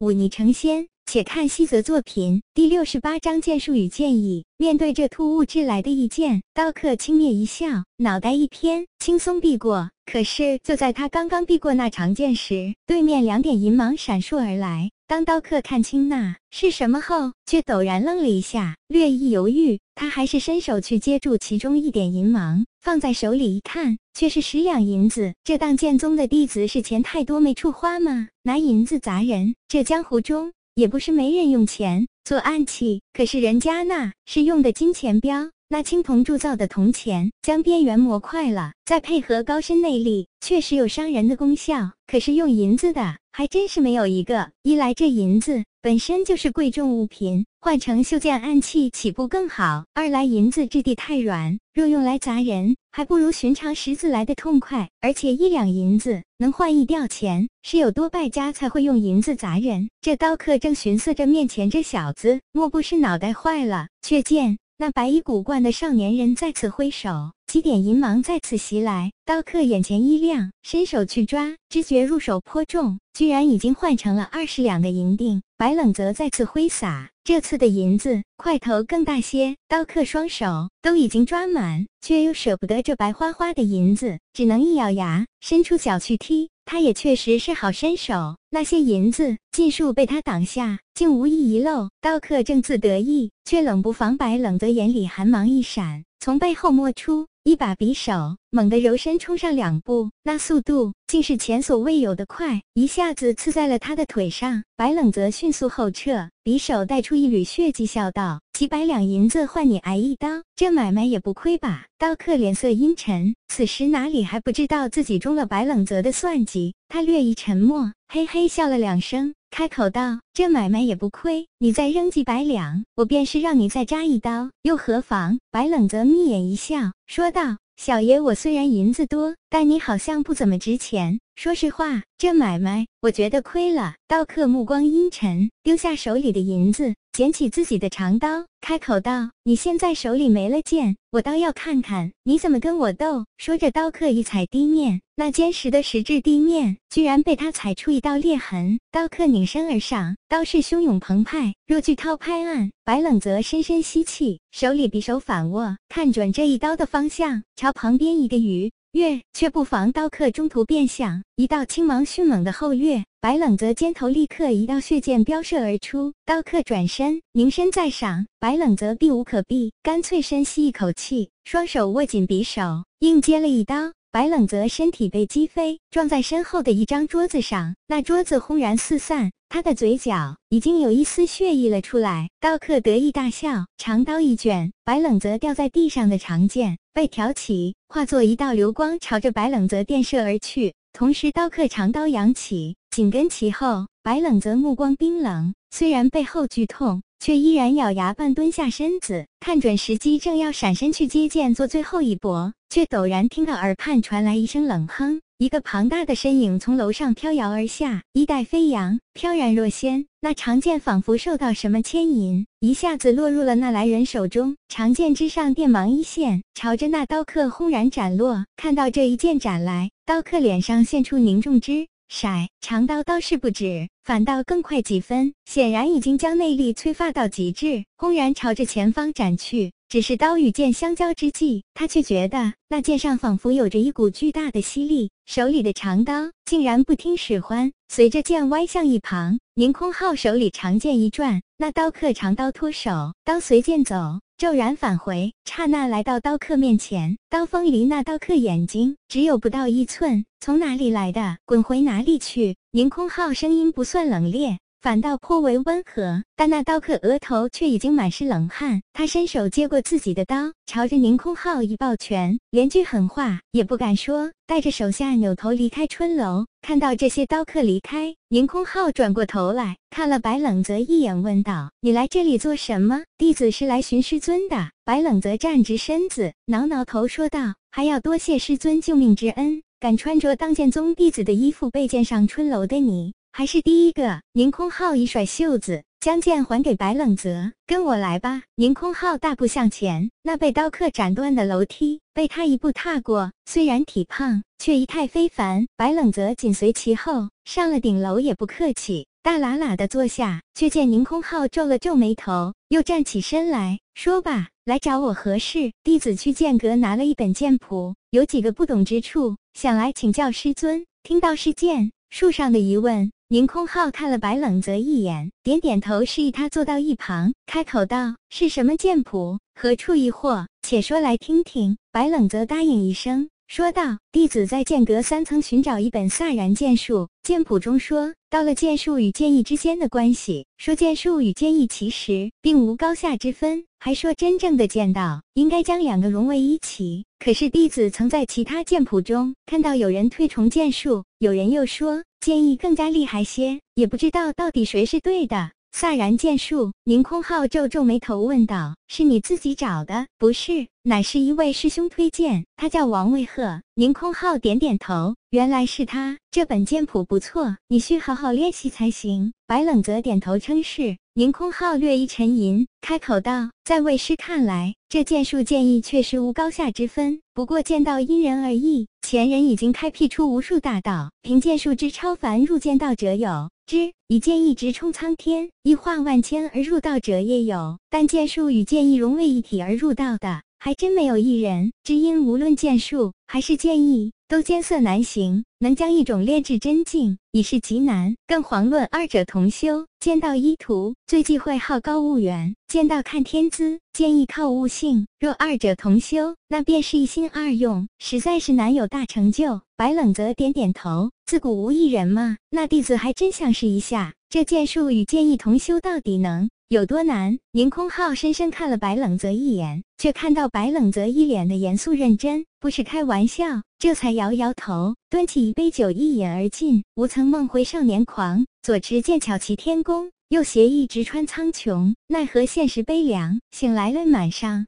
忤逆成仙。且看西泽作品第六十八章剑术与剑意。面对这突兀之来的一剑，刀客轻蔑一笑，脑袋一偏，轻松避过。可是就在他刚刚避过那长剑时，对面两点银芒闪烁而来。当刀客看清那是什么后，却陡然愣了一下，略一犹豫，他还是伸手去接住其中一点银芒，放在手里一看，却是十两银子。这当剑宗的弟子是钱太多没处花吗？拿银子砸人，这江湖中。也不是没人用钱做暗器，可是人家那是用的金钱镖，那青铜铸造的铜钱，将边缘磨快了，再配合高深内力，确实有伤人的功效。可是用银子的还真是没有一个。一来这银子本身就是贵重物品，换成修建暗器岂不更好？二来银子质地太软，若用来砸人，还不如寻常石子来的痛快。而且一两银子。能换一吊钱，是有多败家才会用银子砸人。这刀客正寻思着面前这小子，莫不是脑袋坏了？却见那白衣古冠的少年人再次挥手，几点银芒再次袭来。刀客眼前一亮，伸手去抓，只觉入手颇重，居然已经换成了二十两的银锭。白冷则再次挥洒，这次的银子块头更大些。刀客双手都已经抓满，却又舍不得这白花花的银子，只能一咬牙，伸出脚去踢。他也确实是好身手，那些银子尽数被他挡下，竟无一遗漏。刀客正自得意，却冷不防白冷泽眼里寒芒一闪，从背后摸出。一把匕首，猛地柔身冲上两步，那速度竟是前所未有的快，一下子刺在了他的腿上。白冷泽迅速后撤，匕首带出一缕血迹，笑道：“几百两银子换你挨一刀，这买卖也不亏吧？”刀客脸色阴沉，此时哪里还不知道自己中了白冷泽的算计？他略一沉默，嘿嘿笑了两声，开口道：“这买卖也不亏，你再扔几百两，我便是让你再扎一刀，又何妨？”白冷泽眯眼一笑。说道：“小爷，我虽然银子多，但你好像不怎么值钱。说实话，这买卖我觉得亏了。”刀客目光阴沉，丢下手里的银子，捡起自己的长刀，开口道：“你现在手里没了剑，我倒要看看你怎么跟我斗。”说着，刀客一踩地面，那坚实的石质地面居然被他踩出一道裂痕。刀客拧身而上，刀势汹涌澎湃，若巨涛拍岸。白冷则深深吸气，手里匕首反握，看准这一刀的方向，朝旁边一个鱼月，却不妨刀客中途变向，一道青芒迅猛的后跃。白冷则肩头立刻一道血箭飙射而出，刀客转身凝身再赏，白冷则避无可避，干脆深吸一口气，双手握紧匕首，硬接了一刀。白冷泽身体被击飞，撞在身后的一张桌子上，那桌子轰然四散，他的嘴角已经有一丝血溢了出来。刀客得意大笑，长刀一卷，白冷泽掉在地上的长剑被挑起，化作一道流光，朝着白冷泽电射而去。同时，刀客长刀扬起，紧跟其后。白冷则目光冰冷，虽然背后剧痛。却依然咬牙半蹲下身子，看准时机，正要闪身去接剑做最后一搏，却陡然听到耳畔传来一声冷哼，一个庞大的身影从楼上飘摇而下，衣带飞扬，飘然若仙。那长剑仿佛受到什么牵引，一下子落入了那来人手中。长剑之上电芒一现，朝着那刀客轰然斩落。看到这一剑斩来，刀客脸上现出凝重之。甩，长刀倒是不止，反倒更快几分，显然已经将内力催发到极致，轰然朝着前方斩去。只是刀与剑相交之际，他却觉得那剑上仿佛有着一股巨大的吸力，手里的长刀竟然不听使唤，随着剑歪向一旁。宁空浩手里长剑一转，那刀客长刀脱手，刀随剑走。骤然返回，刹那来到刀客面前，刀锋离那刀客眼睛只有不到一寸。从哪里来的，滚回哪里去！宁空浩声音不算冷冽，反倒颇为温和，但那刀客额头却已经满是冷汗。他伸手接过自己的刀，朝着宁空浩一抱拳，连句狠话也不敢说，带着手下扭头离开春楼。看到这些刀客离开，宁空浩转过头来看了白冷泽一眼，问道：“你来这里做什么？”弟子是来寻师尊的。白冷泽站直身子，挠挠头说道：“还要多谢师尊救命之恩。敢穿着当剑宗弟子的衣服被剑上春楼的你，还是第一个。”宁空浩一甩袖子。将剑还给白冷泽，跟我来吧。宁空浩大步向前，那被刀客斩断的楼梯被他一步踏过。虽然体胖，却仪态非凡。白冷泽紧随其后，上了顶楼，也不客气，大喇喇的坐下，却见宁空浩皱了皱眉头，又站起身来说：“吧，来找我何事？”弟子去剑阁拿了一本剑谱，有几个不懂之处，想来请教师尊。听到是剑术上的疑问，宁空浩看了白冷泽一眼，点点头，示意他坐到一旁，开口道：“是什么剑谱？何处疑惑？且说来听听。”白冷泽答应一声。说道：“弟子在剑阁三层寻找一本飒然剑术，剑谱中说到了剑术与剑意之间的关系，说剑术与剑意其实并无高下之分，还说真正的剑道应该将两个融为一起。可是弟子曾在其他剑谱中看到有人推崇剑术，有人又说剑意更加厉害些，也不知道到底谁是对的。”飒然剑术，宁空浩皱皱眉头问道：“是你自己找的？”“不是，乃是一位师兄推荐，他叫王卫鹤。”宁空浩点点头：“原来是他，这本剑谱不错，你需好好练习才行。”白冷泽点头称是。宁空浩略一沉吟，开口道：“在为师看来，这剑术剑意确实无高下之分，不过剑道因人而异。前人已经开辟出无数大道，凭剑术之超凡入剑道者有。”之以剑意直冲苍天，一化万千而入道者也有，但剑术与剑意融为一体而入道的，还真没有一人。只因无论剑术还是剑意，都艰涩难行，能将一种炼至真境，已是极难。更遑论二者同修，剑道一途最忌讳好高骛远，剑道看天资，剑意靠悟性。若二者同修，那便是一心二用，实在是难有大成就。白冷泽点点头。自古无一人嘛？那弟子还真想试一下，这剑术与剑意同修到底能有多难？凌空浩深深看了白冷泽一眼，却看到白冷泽一脸的严肃认真，不是开玩笑，这才摇摇头，端起一杯酒一饮而尽。无曾梦回少年狂，左持剑巧齐天功，右携翼直穿苍穹，奈何现实悲凉，醒来泪满裳。